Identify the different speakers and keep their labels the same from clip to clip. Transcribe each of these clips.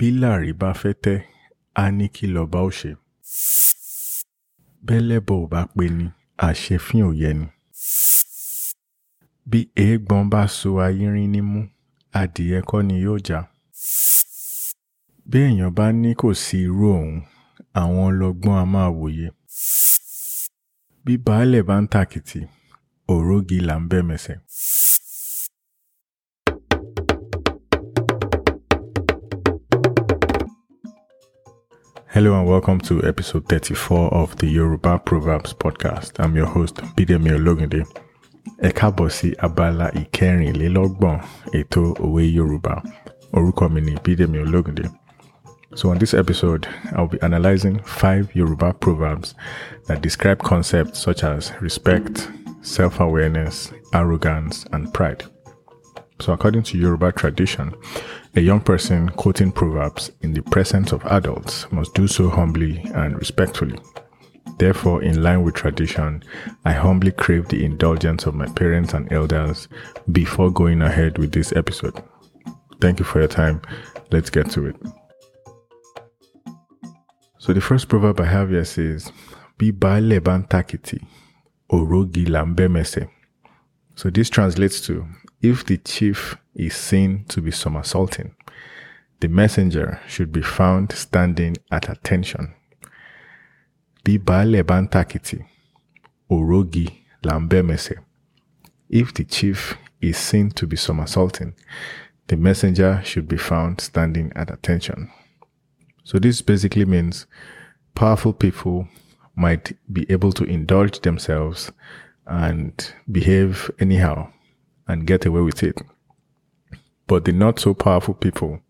Speaker 1: bí láàrí bá fẹ́ tẹ́ á ní kí lọ́ba ó ṣe. Bẹ́lẹ́bọ̀ ò bá pe ni àṣefín ò yẹ ni. Bí eégbọn bá so ayínrín nímú adìyẹ kọ́ ni yóò já. Bí èèyàn bá ní kò sí irú òun àwọn ọlọ́gbọ́n a máa wòye. Bí baálẹ̀ bá ń tàkìtì òrógi là ń bẹ́mẹsẹ̀. Hello and welcome to episode 34 of the Yoruba Proverbs podcast. I'm your host, Bidemi Ologunde. Ẹ káàbọ̀ sí abala ìkẹrìnlélọ́gbọ̀n ètò òwe Yorùbá. Orúkọ mi ni Bidemi Ologunde. So on this episode, I'll be analyzing five Yoruba proverbs that describe concepts such as respect, self-awareness, arrogance, and pride. So according to Yoruba tradition, a young person quoting proverbs in the presence of adults must do so humbly and respectfully. Therefore, in line with tradition, I humbly crave the indulgence of my parents and elders before going ahead with this episode. Thank you for your time. Let's get to it. So the first proverb I have here says, tàkìtì, òrógi là ń bẹ́mẹsẹ̀. So this translates to, if the chief is seen to be somersaulting, the messenger should be found standing at attention. Bí baálẹ̀ bá ń òrógi là. If the chief is seen to be somersaulting, the messenger should be found standing at attention. So this basically means powerful people might be able to indulge themselves and behave anyhow and get away with it. But the not so powerful people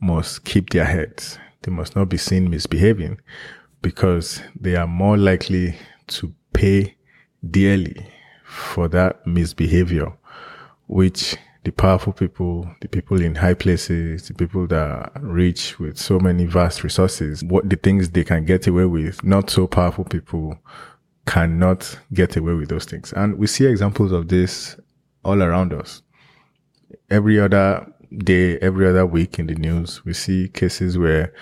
Speaker 1: must keep their heads. They must not be seen misbehaving because they are more likely to pay dearly for that misbehavior, which the powerful people, the people in high places, the people that are rich with so many vast resources, what the things they can get away with, not so powerful people cannot get away with those things. And we see examples of this all around us. Every other day, every other week in the news, we see cases where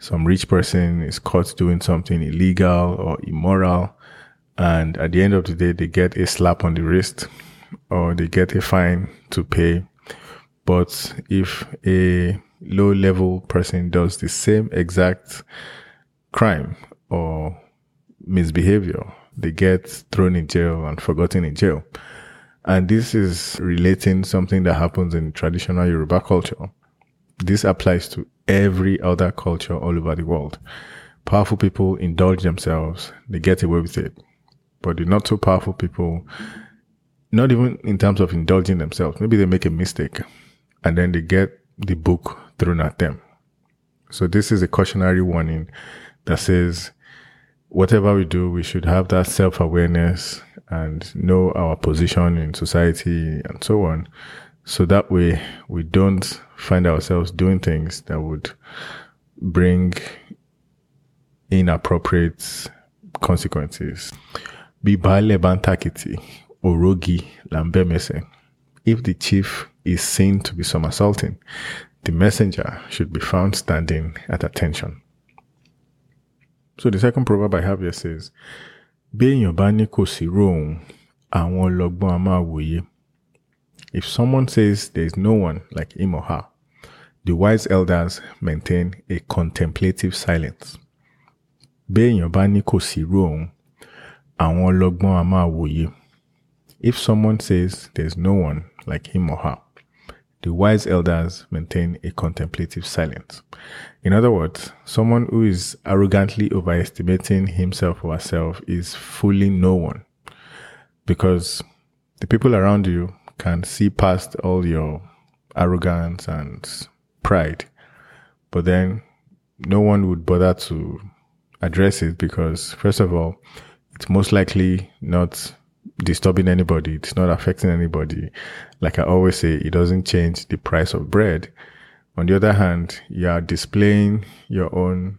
Speaker 1: some rich person is caught doing something illegal or immoral. And at the end of the day, they get a slap on the wrist or they get a fine to pay. But if a low level person does the same exact crime or misbehavior, they get thrown in jail and forgotten in jail. And this is relating something that happens in traditional Yoruba culture. This applies to every other culture all over the world. Powerful people indulge themselves, they get away with it. But the not so powerful people, not even in terms of indulging themselves, maybe they make a mistake and then they get the book thrown at them. So this is a cautionary warning that says whatever we do, we should have that self awareness and know our position in society and so on. So that way we don't find ourselves doing things that would bring inappropriate consequences. Òrógi là ń bẹ́mẹsẹ̀. If the chief is seen to be somersaulting, the messenger should be found standing at attention. So the second proverb I have here says, Bí èèyàn bá ní kò sí. If someone says there is no one like him or her, the wise elders maintain a contemplative silence. Bí èèyàn bá ní kò sí. If someone says there is no one like him or her, the wise elders maintain a contemplative silence. In other words, someone who is arrogantly overestimating himself or herself is fooling no one because the people around you can see past all your arrogance and pride, but then no one would bother to address it because, first of all, it's most likely not disturbing anybody. It's not affecting anybody. Like I always say, it doesn't change the price of bread. On the other hand, you are displaying your own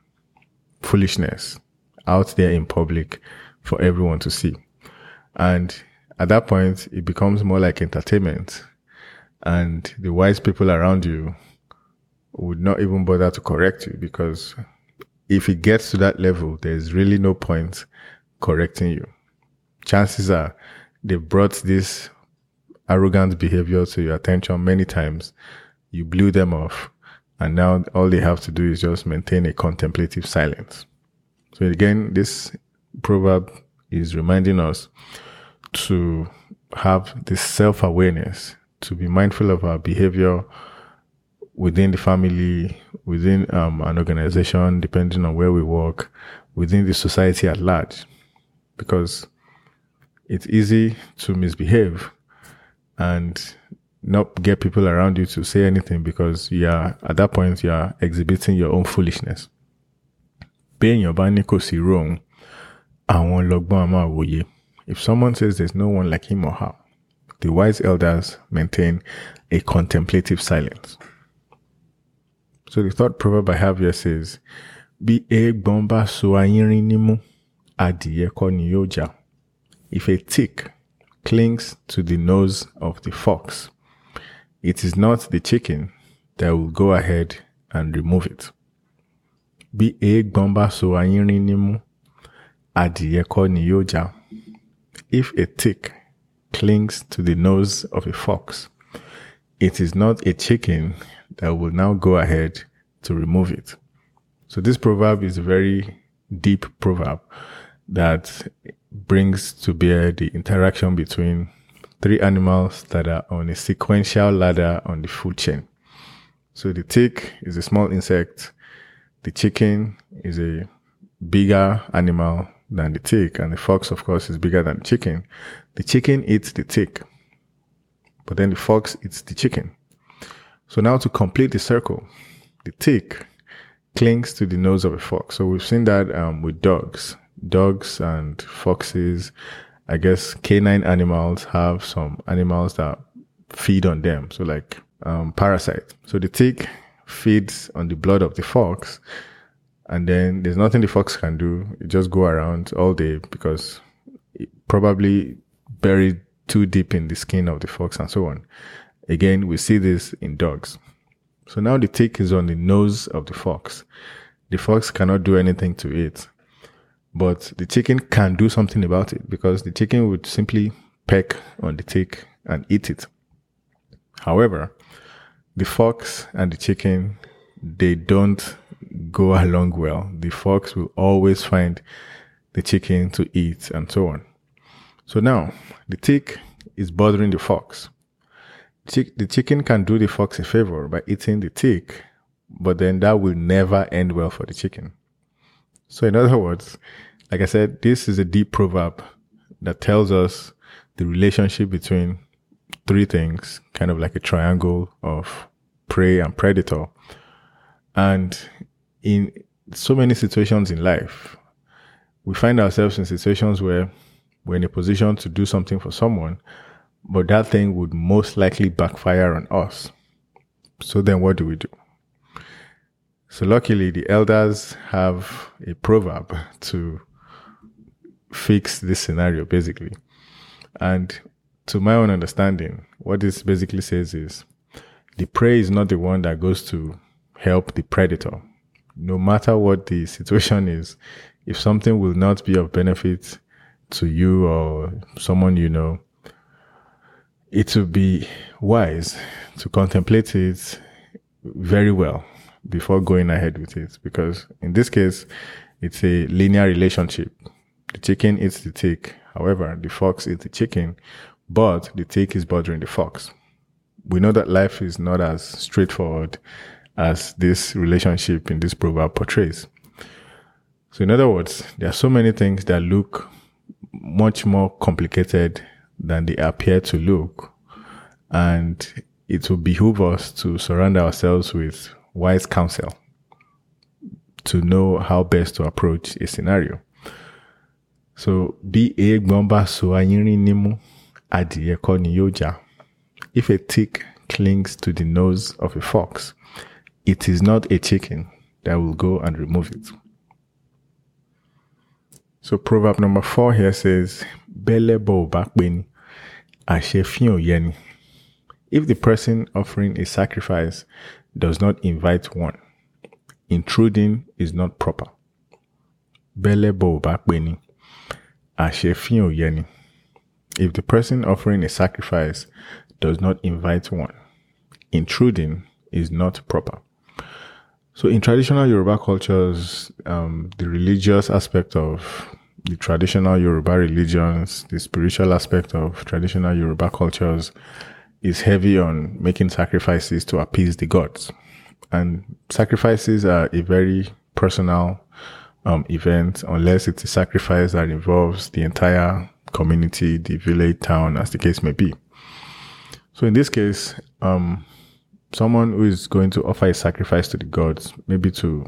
Speaker 1: foolishness out there in public for everyone to see. And at that point, it becomes more like entertainment. And the wise people around you would not even bother to correct you because if it gets to that level, there's really no point correcting you. Chances are they brought this arrogant behavior to your attention many times. You blew them off. And now all they have to do is just maintain a contemplative silence. So again, this proverb is reminding us to have this self awareness, to be mindful of our behavior within the family, within um, an organization, depending on where we work, within the society at large. Because it's easy to misbehave and not get people around you to say anything because you are, at that point, you are exhibiting your own foolishness. Being your bá kò sí wrong, àwọn lọ́gbọ́n. If someone says there's no one like him or her, the wise elders maintain a contemplative silence. So the third proverb I have here says, Bí eégbọn bá so adìyẹ kọ́ ni. If a tick clings to the nose of the fox, it is not the chicken that will go ahead and remove it. Bí eégbọn so ayínrín nímú, adìyẹ ni yóò jà. If a tick clings to the nose of a fox, it is not a chicken that will now go ahead to remove it. So this proverb is a very deep proverb that brings to bear the interaction between three animals that are on a sequential ladder on the food chain. So the tick is a small insect. The chicken is a bigger animal than the tick. And the fox, of course, is bigger than the chicken. The chicken eats the tick, but then the fox eats the chicken. So now to complete the circle, the tick clings to the nose of a fox. So we've seen that um, with dogs dogs and foxes, I guess canine animals have some animals that feed on them. So like um, parasite. So the tick feeds on the blood of the fox, and then there's nothing the fox can do. It just go around all day because it probably buried too deep in the skin of the fox and so on. Again, we see this in dogs. So now the tick is on the nose of the fox. The fox cannot do anything to it. But the chicken can do something about it because the chicken would simply peck on the tick and eat it. However, the fox and the chicken, they don't go along well. The fox will always find the chicken to eat and so on. So now the tick is bothering the fox. The chicken can do the fox a favor by eating the tick, but then that will never end well for the chicken. So, in other words, like I said, this is a deep proverb that tells us the relationship between three things, kind of like a triangle of prey and predator. And in so many situations in life, we find ourselves in situations where we're in a position to do something for someone, but that thing would most likely backfire on us. So then what do we do? So luckily, the elders have a proverb to fix this scenario, basically. And to my own understanding, what this basically says is the prey is not the one that goes to help the predator. No matter what the situation is, if something will not be of benefit to you or someone you know, it would be wise to contemplate it very well before going ahead with it. Because in this case, it's a linear relationship. The chicken eats the tick. However, the fox eats the chicken, but the tick is bothering the fox. We know that life is not as straightforward as this relationship in this proverb portrays. So in other words, there are so many things that look much more complicated than they appear to look. And it will behoove us to surround ourselves with wise counsel to know how best to approach a scenario. So, bí eégbọn bá so nímú, adìyẹ kọ́. If a tick clings to the nose of a fox, it is not a chicken that will go and remove it. So, proverb number four here says, Bẹ́lẹ̀ bọ̀ ò. If the person offering a sacrifice does not invite one. Intruding is not proper. Bakbeni. Ashefin oyeni. If the person offering a sacrifice does not invite one, intruding is not proper. So, in traditional Yoruba cultures, um, the religious aspect of the traditional Yoruba religions, the spiritual aspect of traditional Yoruba cultures is heavy on making sacrifices to appease the gods. And sacrifices are a very personal um, event, unless it's a sacrifice that involves the entire community, the village, town, as the case may be. So in this case, um, someone who is going to offer a sacrifice to the gods, maybe to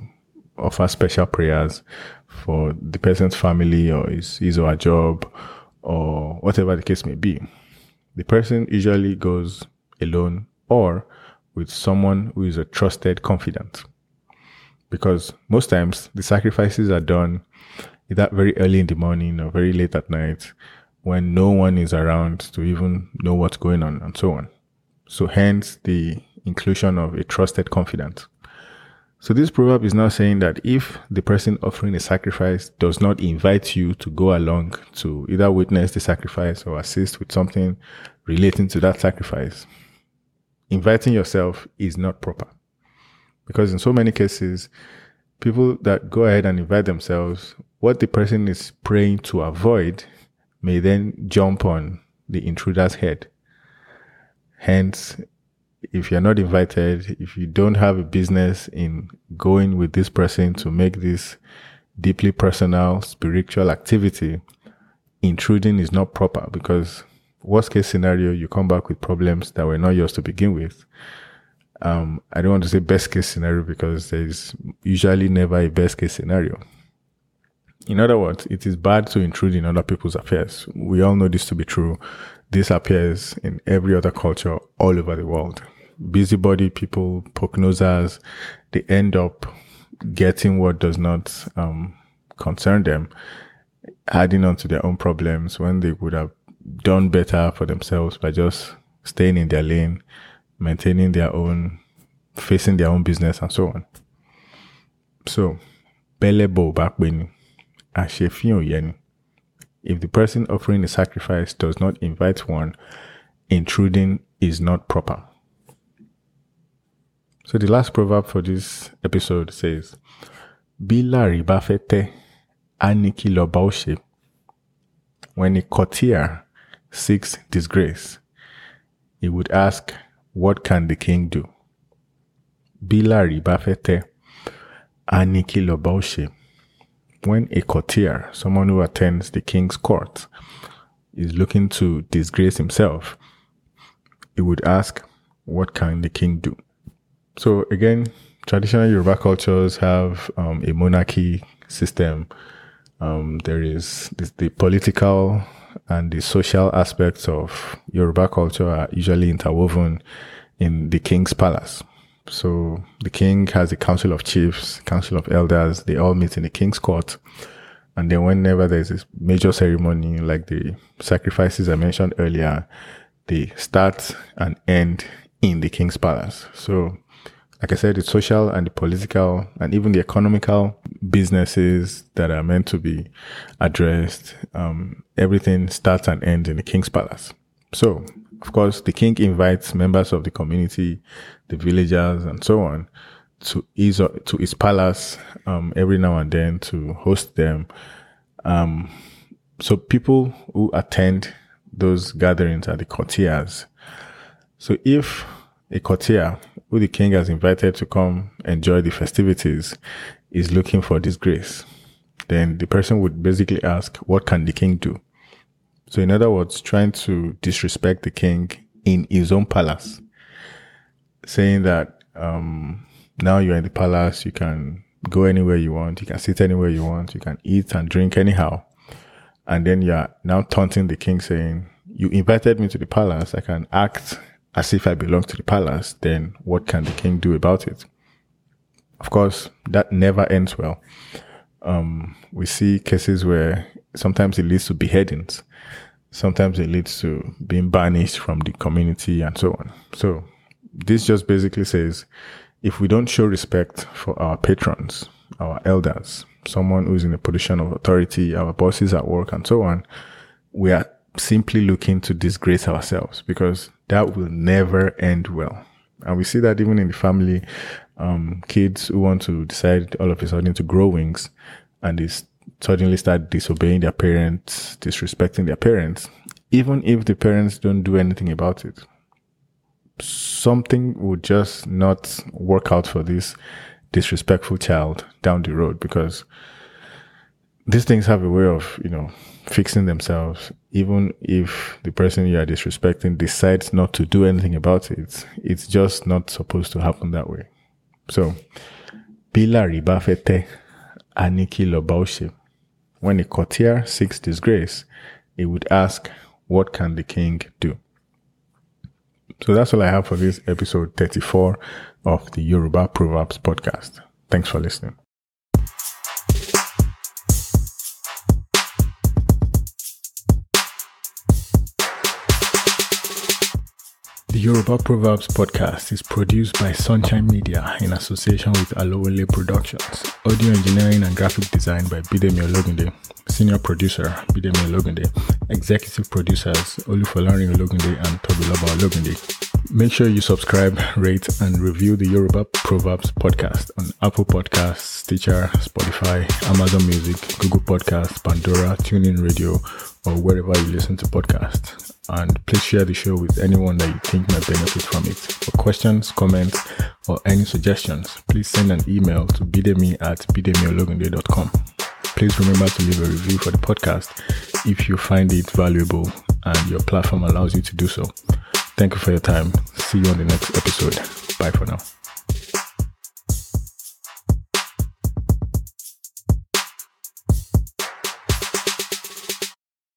Speaker 1: offer special prayers for the person's family or his, his or her job or whatever the case may be. The person usually goes alone or with someone who is a trusted confidant. Because most times the sacrifices are done either very early in the morning or very late at night when no one is around to even know what's going on and so on. So hence the inclusion of a trusted confidant. So this proverb is now saying that if the person offering a sacrifice does not invite you to go along to either witness the sacrifice or assist with something relating to that sacrifice, inviting yourself is not proper. Because in so many cases, people that go ahead and invite themselves, what the person is praying to avoid may then jump on the intruder's head. Hence, if you're not invited, if you don't have a business in going with this person to make this deeply personal spiritual activity, intruding is not proper because worst case scenario, you come back with problems that were not yours to begin with. Um, I don't want to say best case scenario because there's usually never a best case scenario. In other words, it is bad to intrude in other people's affairs. We all know this to be true. This appears in every other culture all over the world. Busybody people, prognosers, they end up getting what does not um, concern them, adding on to their own problems when they would have done better for themselves by just staying in their lane, maintaining their own, facing their own business and so on. So, belebo bakbeni, ashefin yeni. If the person offering the sacrifice does not invite one, intruding is not proper. So the last proverb for this episode says, Bila ribafete aniki lobaoshe. When a courtier seeks disgrace, he would ask, What can the king do? Bila ribafete aniki lobaoshe. When a courtier, someone who attends the king's court, is looking to disgrace himself, he would ask, What can the king do? So again, traditional Yoruba cultures have um, a monarchy system. Um, there is this, the political and the social aspects of Yoruba culture are usually interwoven in the king's palace. So the king has a council of chiefs, council of elders. They all meet in the king's court. And then whenever there's this major ceremony, like the sacrifices I mentioned earlier, they start and end in the king's palace. So like I said, the social and the political and even the economical businesses that are meant to be addressed, um, everything starts and ends in the king's palace. So, of course, the king invites members of the community, the villagers, and so on to his to his palace um, every now and then to host them. Um, so people who attend those gatherings are the courtiers. So if a courtier who the king has invited to come enjoy the festivities is looking for disgrace, then the person would basically ask, what can the king do? So in other words, trying to disrespect the king in his own palace, saying that, um, now you're in the palace, you can go anywhere you want, you can sit anywhere you want, you can eat and drink anyhow. And then you're now taunting the king saying, you invited me to the palace, I can act as if I belong to the palace, then what can the king do about it? Of course, that never ends well. Um, we see cases where sometimes it leads to beheadings. Sometimes it leads to being banished from the community and so on. So this just basically says, if we don't show respect for our patrons, our elders, someone who's in a position of authority, our bosses at work, and so on, we are simply looking to disgrace ourselves because that will never end well. And we see that even in the family, um, kids who want to decide all of a sudden to grow wings and they suddenly start disobeying their parents, disrespecting their parents, even if the parents don't do anything about it. Something would just not work out for this disrespectful child down the road because these things have a way of, you know, fixing themselves, even if the person you are disrespecting decides not to do anything about it. It's just not supposed to happen that way. So, Bila Ribafete Aniki Lobaushe. When a courtier seeks disgrace, he would ask, What can the king do? So that's all I have for this episode 34 of the Yoruba Proverbs podcast. Thanks for listening. Yoruba Proverbs podcast is produced by Sunshine Media in association with Alowele Productions. Audio engineering and graphic design by Bidemi Ologunde. Senior producer Bidemi Ologunde. Executive producers Olufolarin Ologunde and Tobiloba Ologunde. Make sure you subscribe, rate, and review the Yoruba Proverbs podcast on Apple Podcasts, Stitcher, Spotify, Amazon Music, Google Podcasts, Pandora, TuneIn Radio, or wherever you listen to podcasts and please share the show with anyone that you think might benefit from it. For questions, comments, or any suggestions, please send an email to bidemi at bidemiologunde.com. Please remember to leave a review for the podcast if you find it valuable and your platform allows you to do so. Thank you for your time. See you on the next episode. Bye for now.